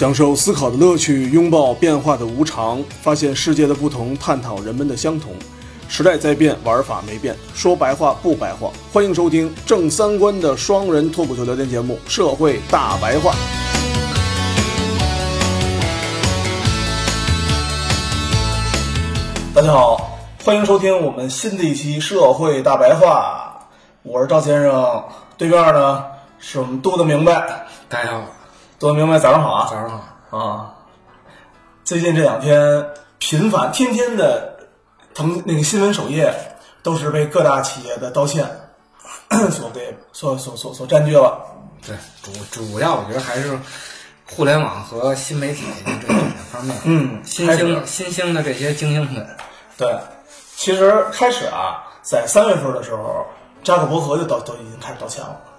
享受思考的乐趣，拥抱变化的无常，发现世界的不同，探讨人们的相同。时代在变，玩法没变，说白话不白话。欢迎收听正三观的双人脱口秀聊天节目《社会大白话》。大家好，欢迎收听我们新的一期《社会大白话》，我是赵先生，对面呢是我们杜的明白，大家好，杜的明白，早上好啊！早上好。啊，最近这两天频繁，天天的腾那个新闻首页都是被各大企业的道歉 所给所所所所占据了。对，主主要我觉得还是互联网和新媒体这这两方面。嗯新兴新兴的这些精英们，对，其实开始啊，在三月份的时候，扎克伯格就道都已经开始道歉了，啊，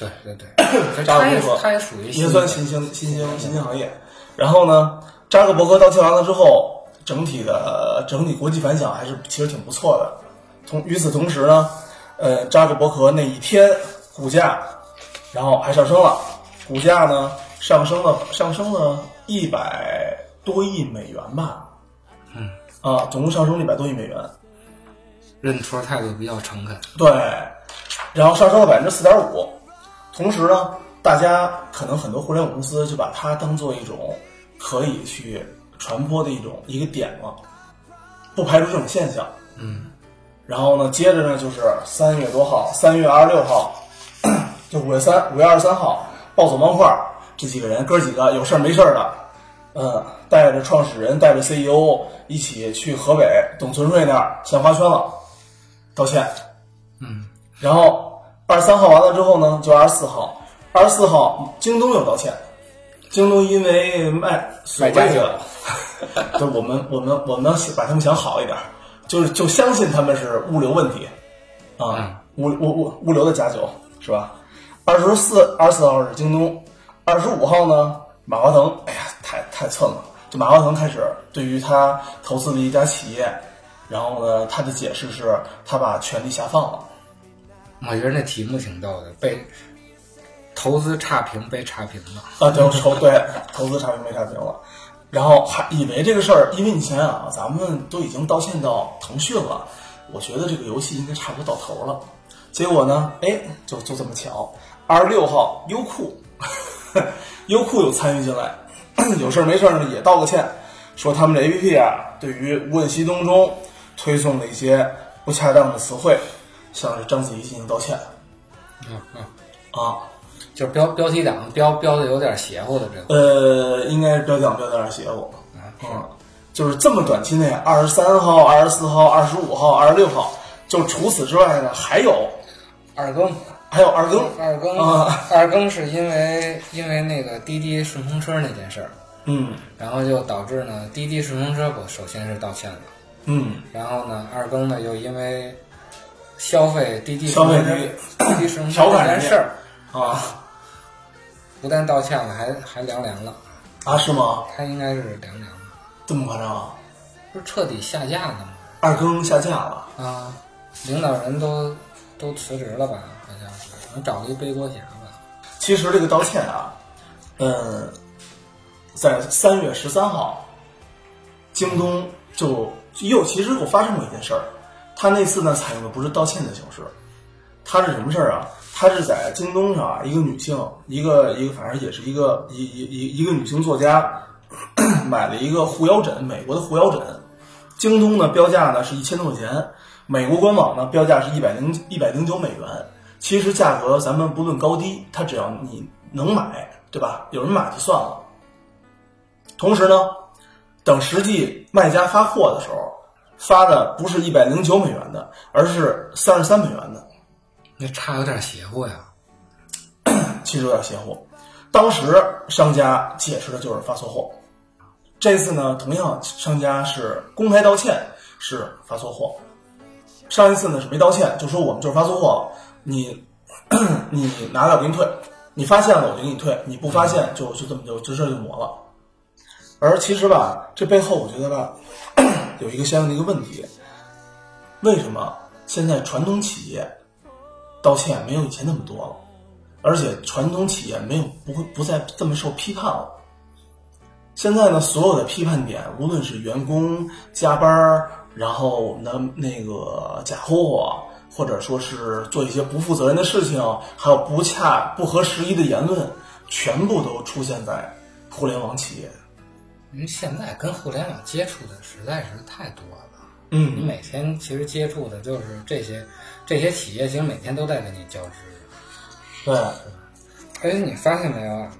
对对对，他也扎克伯格他也属于也算新兴新兴新兴行业。然后呢，扎克伯格道歉完了之后，整体的整体国际反响还是其实挺不错的。同与此同时呢，呃，扎克伯格那一天股价，然后还上升了，股价呢上升了上升了一百多亿美元吧，嗯，啊，总共上升了一百多亿美元，认错态度比较诚恳。对，然后上升了百分之四点五。同时呢，大家可能很多互联网公司就把它当做一种可以去传播的一种一个点了，不排除这种现象。嗯，然后呢，接着呢就是三月多号，三月二十六号，就五月三五月二十三号，暴走漫画这几个人哥几个有事儿没事儿的，嗯，带着创始人，带着 CEO 一起去河北董存瑞那儿献花圈了，道歉。嗯，然后二十三号完了之后呢，就二十四号，二十四号京东又道歉，京东因为卖买家了，就我们我们我们要把他们想好一点，就是就相信他们是物流问题啊，物物物物流的假酒是吧？二十四二十四号是京东，二十五号呢，马化腾，哎呀，太太寸了，就马化腾开始对于他投资的一家企业，然后呢，他的解释是他把权力下放了。我觉得那题目挺逗的，被投资差评被差评了。啊，对，投对投资差评被差评了，然后还以为这个事儿，因为你想想啊，咱们都已经道歉到腾讯了，我觉得这个游戏应该差不多到头了。结果呢，哎，就就这么巧，二十六号优酷，优酷又参与进来，有事儿没事儿呢也道个歉，说他们这 APP 啊，对于无问西东中推送了一些不恰当的词汇，向着章子怡进行道歉嗯嗯，啊。就是标标题党标标的有点邪乎的这个。呃，应该是标奖标的有点邪乎。啊，嗯，就是这么短期内，二十三号、二十四号、二十五号、二十六号，就除此之外呢，还有二更，还有二更，二更，啊二更是因为因为那个滴滴顺风车那件事儿，嗯然后就导致呢，滴滴顺风车不首先是道歉了，嗯，然后呢，二更呢又因为消费滴滴消费滴滴顺风车这调侃人事儿，啊 不但道歉了，还还凉凉了，啊是吗？他应该是凉凉了，这么夸张啊？不是彻底下架了吗？二更下架了，啊，领导人都都辞职了吧？好像是，能找了一背锅侠吧。其实这个道歉啊，嗯，在三月十三号，京东就又其实又发生过一件事儿，他那次呢采用的不是道歉的形式，他是什么事儿啊？他是在京东上啊，一个女性，一个一个反正也是一个一一一一个女性作家，买了一个护腰枕，美国的护腰枕，京东呢标价呢是一千多块钱，美国官网呢标价是一百零一百零九美元。其实价格咱们不论高低，他只要你能买，对吧？有人买就算了。同时呢，等实际卖家发货的时候，发的不是一百零九美元的，而是三十三美元的，那差有点邪乎呀。其实有点邪乎。当时商家解释的就是发错货，这次呢，同样商家是公开道歉，是发错货。上一次呢是没道歉，就说我们就是发错货了，你 你拿来我给你退，你发现了我就给你退，你不发现就就这么就这事就抹了。而其实吧，这背后我觉得吧，有一个相应的一个问题，为什么现在传统企业道歉没有以前那么多了？而且传统企业没有不会不再这么受批判了。现在呢，所有的批判点，无论是员工加班，然后我们的那个假货，或者说是做一些不负责任的事情，还有不恰不合时宜的言论，全部都出现在互联网企业。因为现在跟互联网接触的实在是太多了。你嗯，每天其实接触的就是这些这些企业，其实每天都在跟你交织。对，而且你发现没有啊？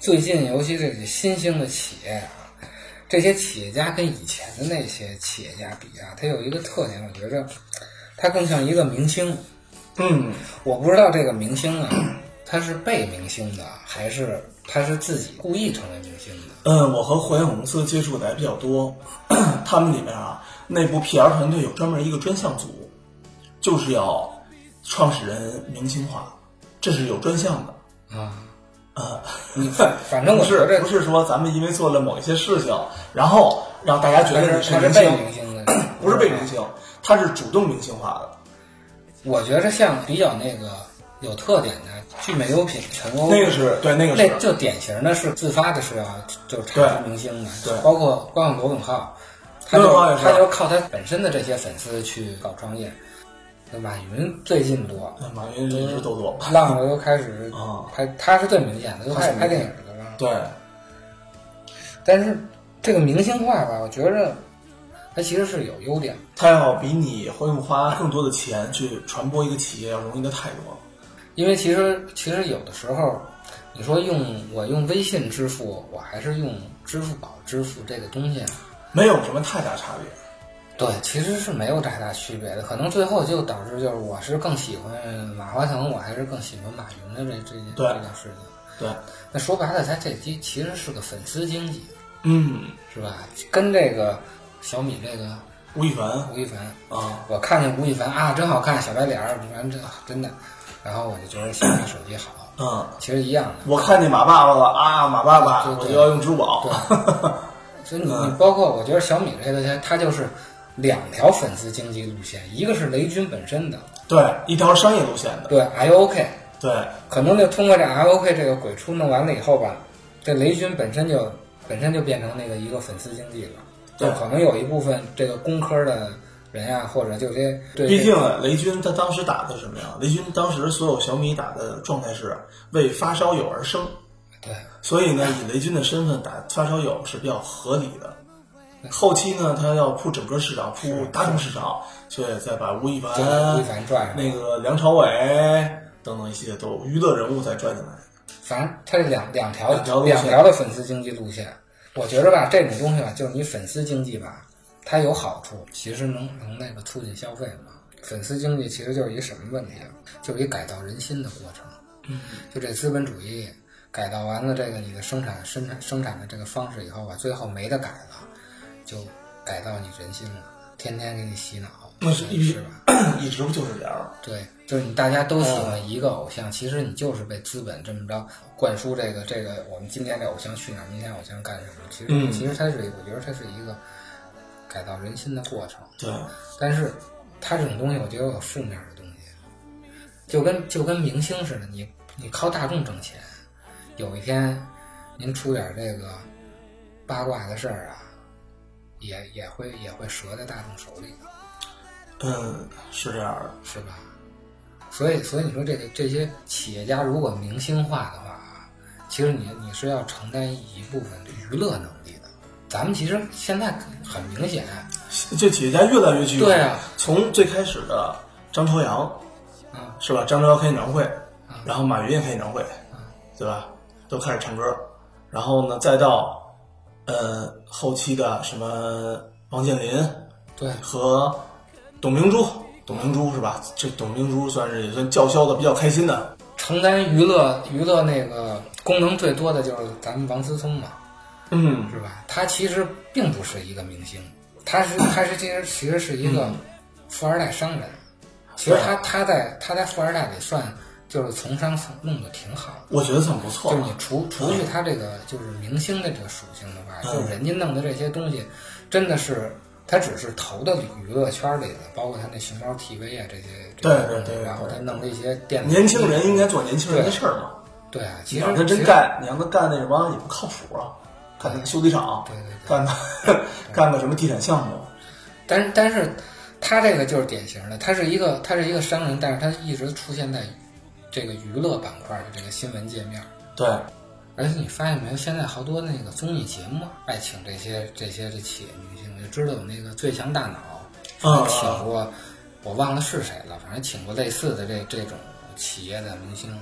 最近尤其这些新兴的企业啊，这些企业家跟以前的那些企业家比啊，他有一个特点，我觉着他更像一个明星。嗯，我不知道这个明星啊，他是被明星的，还是他是自己故意成为明星的？嗯，我和互联网公司接触的还比较多，他们里面啊，内部 PR 团队有专门一个专项组，就是要创始人明星化，这是有专项的。啊，呃，你反 反正我是我觉着不是说咱们因为做了某一些事情，然后让大家觉得你是他是被明星，明星的，不是被明星，他是主动明星化的。我觉着像比较那个有特点的聚美优品、全欧，那个是对，那个是那就典型的是自发的是要就是产生明星的，对包括包括罗永浩，他就靠他本身的这些粉丝去搞创业。那马云最近多，呃马云一直都多。浪子都开始啊拍，他是最明显的，都开始拍电影的了。对，但是这个明星化吧，我觉着它其实是有优点的。他要比你会花更多的钱去传播一个企业要容易的太多。因为其实其实有的时候，你说用我用微信支付，我还是用支付宝支付这个东西，没有什么太大差别。对，其实是没有太大区别的。可能最后就导致就是我是更喜欢马化腾，我还是更喜欢马云的这这件对这件事情。对，那说白了，他这其其实是个粉丝经济，嗯，是吧？跟这个小米这个吴亦凡吴亦凡，啊，我看见吴亦凡啊，真好看，小白脸儿，吴亦凡真真的，然后我就觉得小米手机好，嗯，其实一样的。我看见马爸爸了啊，马爸爸，对对。我就要用支付宝。所以你你包括我觉得小米这个它它就是两条粉丝经济路线，一个是雷军本身的，对，一条商业路线的。对 IOK，对，可能就通过这 IOK 这个鬼畜弄完了以后吧，这雷军本身就本身就变成那个一个粉丝经济了，就可能有一部分这个工科的人呀、或者就这些对毕竟啊雷军他当时打的什么呀？雷军当时所有小米打的状态是为发烧友而生，对所以呢，以雷军的身份打发烧友是比较合理的。后期呢，他要铺整个市场，铺大众市场，所以再把吴亦凡、吴亦凡拽那个梁朝伟等等一些都娱乐人物再拽进来。反正他是两两条两条路两条的粉丝经济路线。我觉着吧，这种东西吧，就是你粉丝经济吧，它有好处，其实能能那个促进消费嘛。粉丝经济其实就是一什么问题啊？就是一改造人心的过程。嗯，就这资本主义改造完了这个你的生产生产生产的这个方式以后吧，最后没得改了，就改造你人心了，天天给你洗脑，那是吧？一直 不就是这样？对，就是你大家都喜欢一个偶像，其实你就是被资本这么着灌输这个这个，我们今天这偶像去哪儿，明天偶像干什么？其实、嗯其实它是，我觉得它是一个改造人心的过程。对，但是它这种东西，我觉得有负面的东西，就跟就跟明星似的，你你靠大众挣钱，有一天您出点这个八卦的事儿啊，也也会也会折在大众手里的。嗯，是这样的。是吧？所以，所以你说这个这些企业家如果明星化的话，其实你你是要承担一部分娱乐能力的。咱们其实现在很明显，这企业家越来越具有。对啊，从最开始的张朝阳，啊，是吧？张朝阳开演唱会，然后马云也开演唱会，对吧？都开始唱歌，然后呢，再到呃后期的什么王健林对和董明珠，董明珠是吧？这董明珠算是也算叫嚣的比较开心的。承担娱乐娱乐那个功能最多的就是咱们王思聪嘛，嗯，是吧？他其实并不是一个明星，他是他是其实其实是一个富二代商人。其实他他在他在富二代里算就是从商弄得挺好的。我觉得算不错就是。你除除去他这个就是明星的这个属性的话，就是人家弄的这些东西，真的是他只是投到娱乐圈里的，包括他那熊猫 TV 啊这些，对对对对然后他弄的一些电子年轻人应该做年轻人的事儿嘛。对啊，其你让他实其实真干，你让他干那什么也不靠谱啊。干个修理厂，对对对。干个 干个什么地产项目。但但是他这个就是典型的，他是一个他是一个商人，但是他一直出现在这个娱乐板块的这个新闻界面。对，而且你发现没有，现在好多那个综艺节目爱请这些这些这企业明星，就知道有那个《最强大脑》，嗯请过我忘了是谁了，反正请过类似的这这种企业的明星，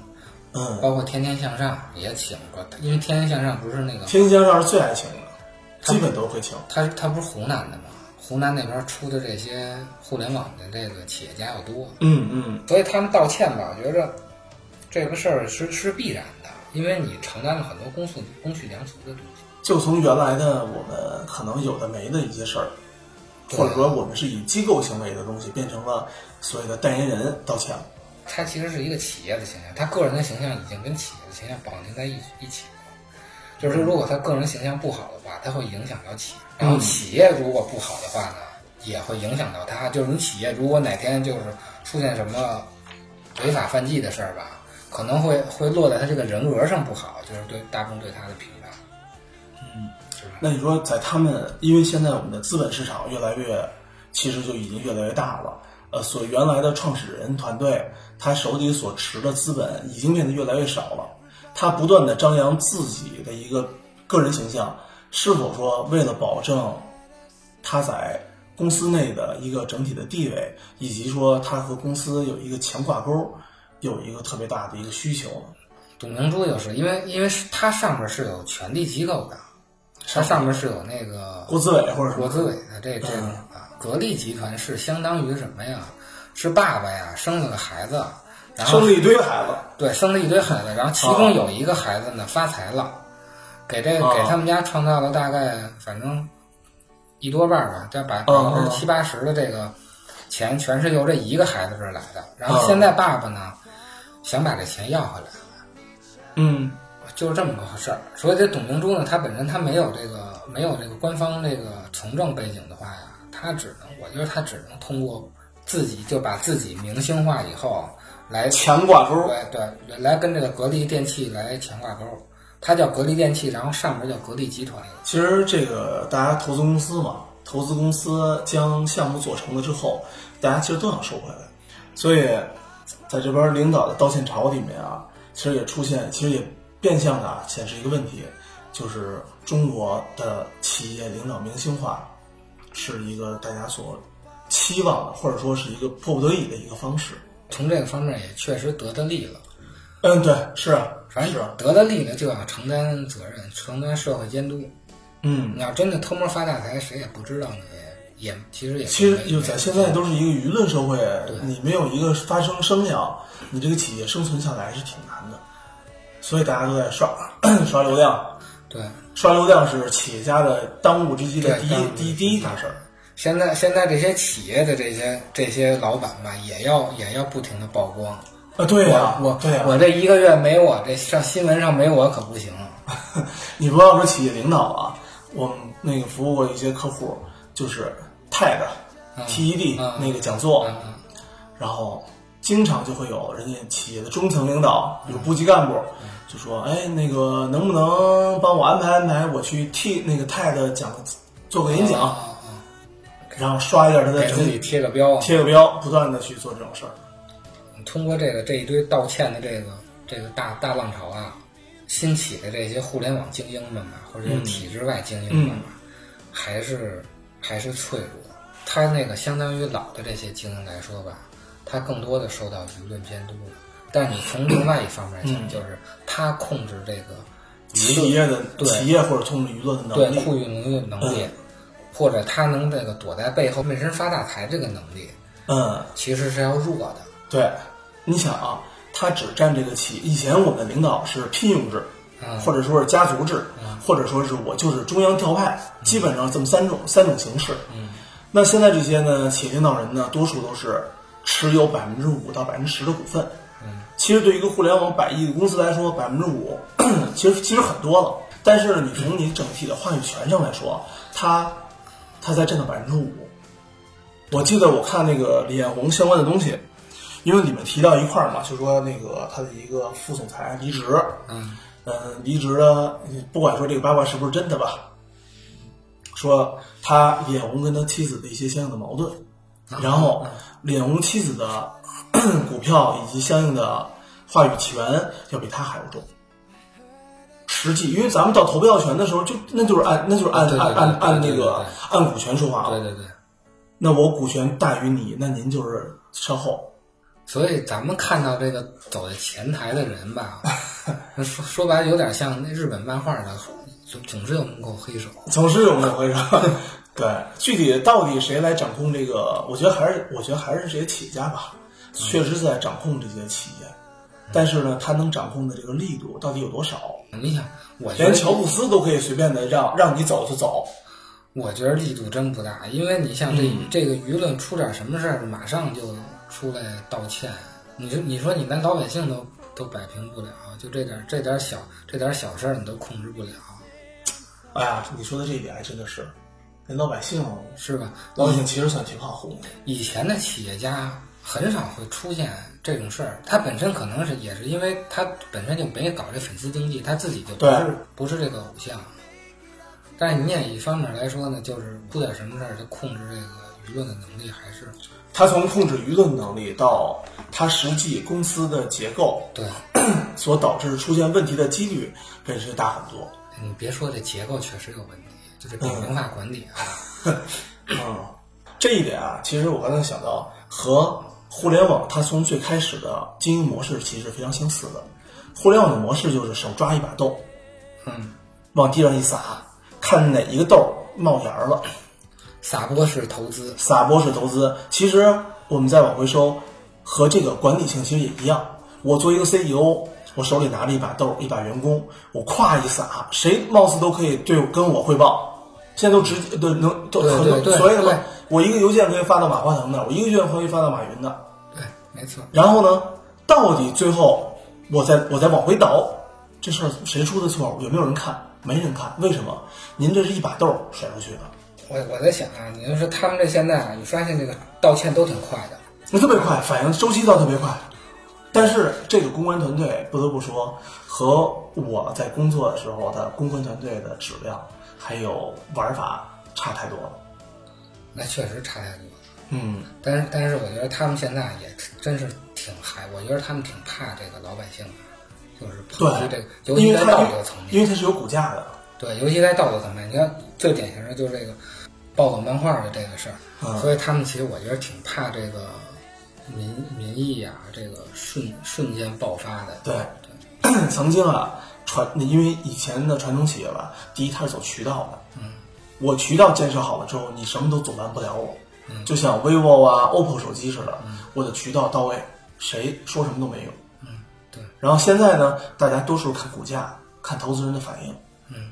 嗯，包括《天天向上》也请过，因为《天天向上》不是那个天天向上是最爱请的，基本都会请。他他不是湖南的吗？湖南那边出的这些互联网的这个企业家要多，嗯嗯，所以他们道歉吧，我觉着这个事儿是是必然的，因为你承担了很多公序公序良俗的东西。就从原来的我们可能有的没的一些事儿，或者说我们是以机构行为的东西，变成了所谓的代言人道歉了。他其实是一个企业的形象，他个人的形象已经跟企业的形象绑定在一一起了。就是说，如果他个人形象不好的话，他会影响到企业；然后企业如果不好的话呢，也会影响到他。就是你企业如果哪天就是出现什么违法犯纪的事儿吧，可能会会落在他这个人格上不好，就是对大众对他的评价。嗯？那你说，在他们，因为现在我们的资本市场越来越，其实就已经越来越大了。呃，所原来的创始人团队，他手里所持的资本已经变得越来越少了。他不断的张扬自己的一个个人形象，是否说为了保证他在公司内的一个整体的地位，以及说他和公司有一个强挂钩，有一个特别大的一个需求呢？董明珠就是因为因为是它上面是有权力机构的，它上面是有那个国资委或者国资委的这这种啊，格力集团是相当于什么呀？是爸爸呀生了个孩子，然后生了一堆孩子，对生了一堆孩子，然后其中有一个孩子呢发财了，给这个啊给他们家创造了大概反正一多半儿吧，这百分之七八十的这个钱全是由这一个孩子这儿来的。然后啊现在爸爸呢想把这钱要回来。嗯就是这么个事儿。所以这董明珠呢，她本身她没有这个没有这个官方这个从政背景的话呀，她只能，我觉得他只能通过自己就把自己明星化以后来强挂钩。对对来跟这个格力电器来强挂钩。它叫格力电器，然后上面叫格力集团。其实这个大家投资公司嘛，投资公司将项目做成了之后，大家其实都想收回来。所以，在这边领导的道歉潮里面啊，其实也出现，其实也变相的啊显示一个问题，就是中国的企业领导明星化是一个大家所期望的，或者说是一个迫不得已的一个方式。从这个方面也确实得的利了。嗯，对，是啊，反正是啊，得的利了就要承担责任，承担社会监督。嗯，你要真的偷摸发大财，谁也不知道你，也其实也其实没就在现在都是一个舆论社会，你没有一个发声声量，你这个企业生存下来是挺难的。所以大家都在刷 刷流量，对。刷流量是企业家的当务之急的第一第一第一大事儿。现在现在这些企业的这些这些老板吧，也要也要不停的曝光。啊，对呀、我我对呀、我这一个月没我这上新闻上没我可不行。你不要说企业领导啊，我们那个服务过一些客户，就是 TED、TED 嗯那个讲座，嗯嗯然后经常就会有人家企业的中层领导，有部级干部，就说：“哎，那个能不能帮我安排安排，我去替那个 TED 讲做个演讲，啊啊然后刷一下他的整给自己贴个标。贴个标，不断的去做这种事儿。通过这个这一堆道歉的这个这个大大浪潮啊，兴起的这些互联网精英们吧，或者是体制外精英们吧，还是还是脆弱。他那个相当于老的这些精英来说吧，他更多的受到舆论监督了。但你从另外一方面讲，就是他控制这个企业的对。企业或者控制舆论的能对力，库舆能力能力，或者他能这个躲在背后为人发大财这个能力，嗯，其实是要弱的。对，你想啊，他只占这个企。以前我们领导是聘用制，嗯。或者说是家族制，或者说是我就是中央调派，基本上这么三种三种形式。嗯，那现在这些呢，企业领导人呢，多数都是持有百分之五到百分之十的股份。嗯，其实对于一个互联网百亿的公司来说，百分之五 其实其实很多了。但是呢，你从你整体的话语权上来说，他他才占到百分之五。我记得我看那个李彦宏相关的东西，因为里面提到一块儿嘛，就说那个他的一个副总裁离职，嗯。嗯，离职了，不管说这个八卦是不是真的吧，说他李彦宏跟他妻子的一些相应的矛盾，然后李彦宏妻子的 股票以及相应的话语权要比他还要重。实际，因为咱们到投票权的时候，就那就是按那就是按按按那个按股权说话了。对对对。那我股权大于你，那您就是稍后。所以咱们看到这个走在前台的人吧，说说白了有点像那日本漫画的，总总是有幕后黑手。总是有幕后黑手。对，具体到底谁来掌控这个，我觉得还是我觉得还是这些企业家吧，确实是在掌控这些企业。但是呢，他能掌控的这个力度到底有多少？你想，我连乔布斯都可以随便的让让你走就走。我觉得力度真不大，因为你像这、嗯这个舆论出点什么事儿，马上就出来道歉。你说你说你连老百姓都都摆平不了，就这点这点小这点小事儿你都控制不了，哎呀，你说的这一点还真的是，连老百姓，是吧？老百姓其实算挺好哄的。以前的企业家很少会出现这种事儿，他本身可能是也是因为他本身就没搞这粉丝经济，他自己就不是不是这个偶像。但是你也一方面来说呢，就是出点什么事儿，他控制这个舆论的能力还是他从控制舆论能力到他实际公司的结构对。所导致出现问题的几率本身大很多。你别说这结构确实有问题，就是扁平化管理啊。嗯，这一点啊，其实我刚才想到和互联网它从最开始的经营模式其实非常相似的。互联网的模式就是手抓一把豆，嗯，往地上一撒，看哪一个豆冒芽儿了，撒播式投资，撒播式投资。其实我们再往回收，和这个管理性其实也一样。我作为一个 CEO，我手里拿着一把豆，一把员工，我咵一撒，谁貌似都可以对跟我汇报。现在都直接都能都对很所谓的嘛，我一个邮件可以发到马化腾那儿，我一个邮件可以发到马云那儿。对，没错。然后呢，到底最后我再我再往回倒，这事儿谁出的错误？有没有人看？没人看，为什么？您这是一把豆甩出去的，我我在想啊，你就说他们这现在啊，你发现这个道歉都挺快的，那特别快，反应周期倒特别快。但是这个公关团队不得不说，和我在工作的时候的公关团队的质量还有玩法差太多了。那确实差太多了。嗯，但是但是我觉得他们现在也真是挺害，我觉得他们挺怕这个老百姓的，就是剖析这个，尤其在道德层面。因为它是有骨架的。对，尤其在道德层面，你看最典型的就是这个暴走漫画的这个事儿，嗯所以他们其实我觉得挺怕这个民民意啊，这个瞬瞬间爆发的。对对，曾经啊，传因为以前的传统企业吧，第一它是走渠道的，嗯，我渠道建设好了之后，你什么都阻拦不了我，嗯，就像 vivo 啊、OPPO 手机似的，我的渠道到位，谁说什么都没有，嗯，对，然后现在呢，大家多数看股价，看投资人的反应，嗯，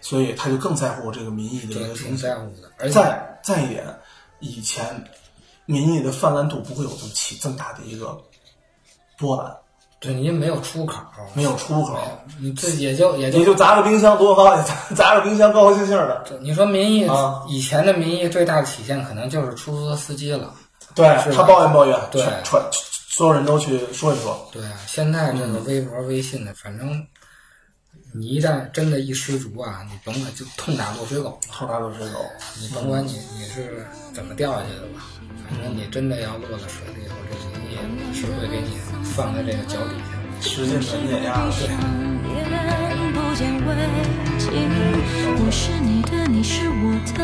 所以他就更在乎这个民意的一对，个挺东西。在乎的。而再再一点，以前民意的泛滥度不会有这么起这么大的一个波澜，对你没有出口，没有出口。你这也就也就你就砸个冰箱多高，砸砸个冰箱高高兴兴的。你说民意啊以前的民意最大的体现可能就是出租车司机了。对是他抱怨抱怨，对所有人都去说一说。对啊，现在这嗯个微博、微信的，反正你一旦真的一失足啊，你甭管就痛打落水狗，痛打落水狗，你甭管你你是怎么掉下去的吧，反正你真的要落了水了以后，这民意是会给你放在这个脚底下。使劲的碾压。对，是你的，你是我的，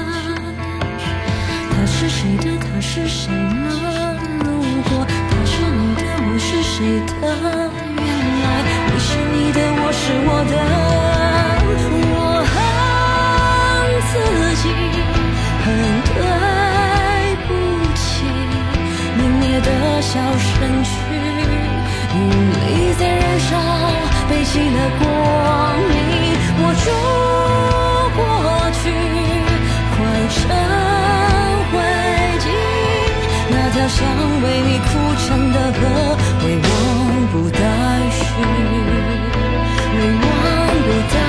他是谁的？他是谁呢？如果他是你的，我是谁的？原来你是你是我的，我恨自己，恨对不起，泯灭的小身躯。引力在燃烧，背弃了光明，握住过去，化成灰烬。那条想为你哭成的河，为我里。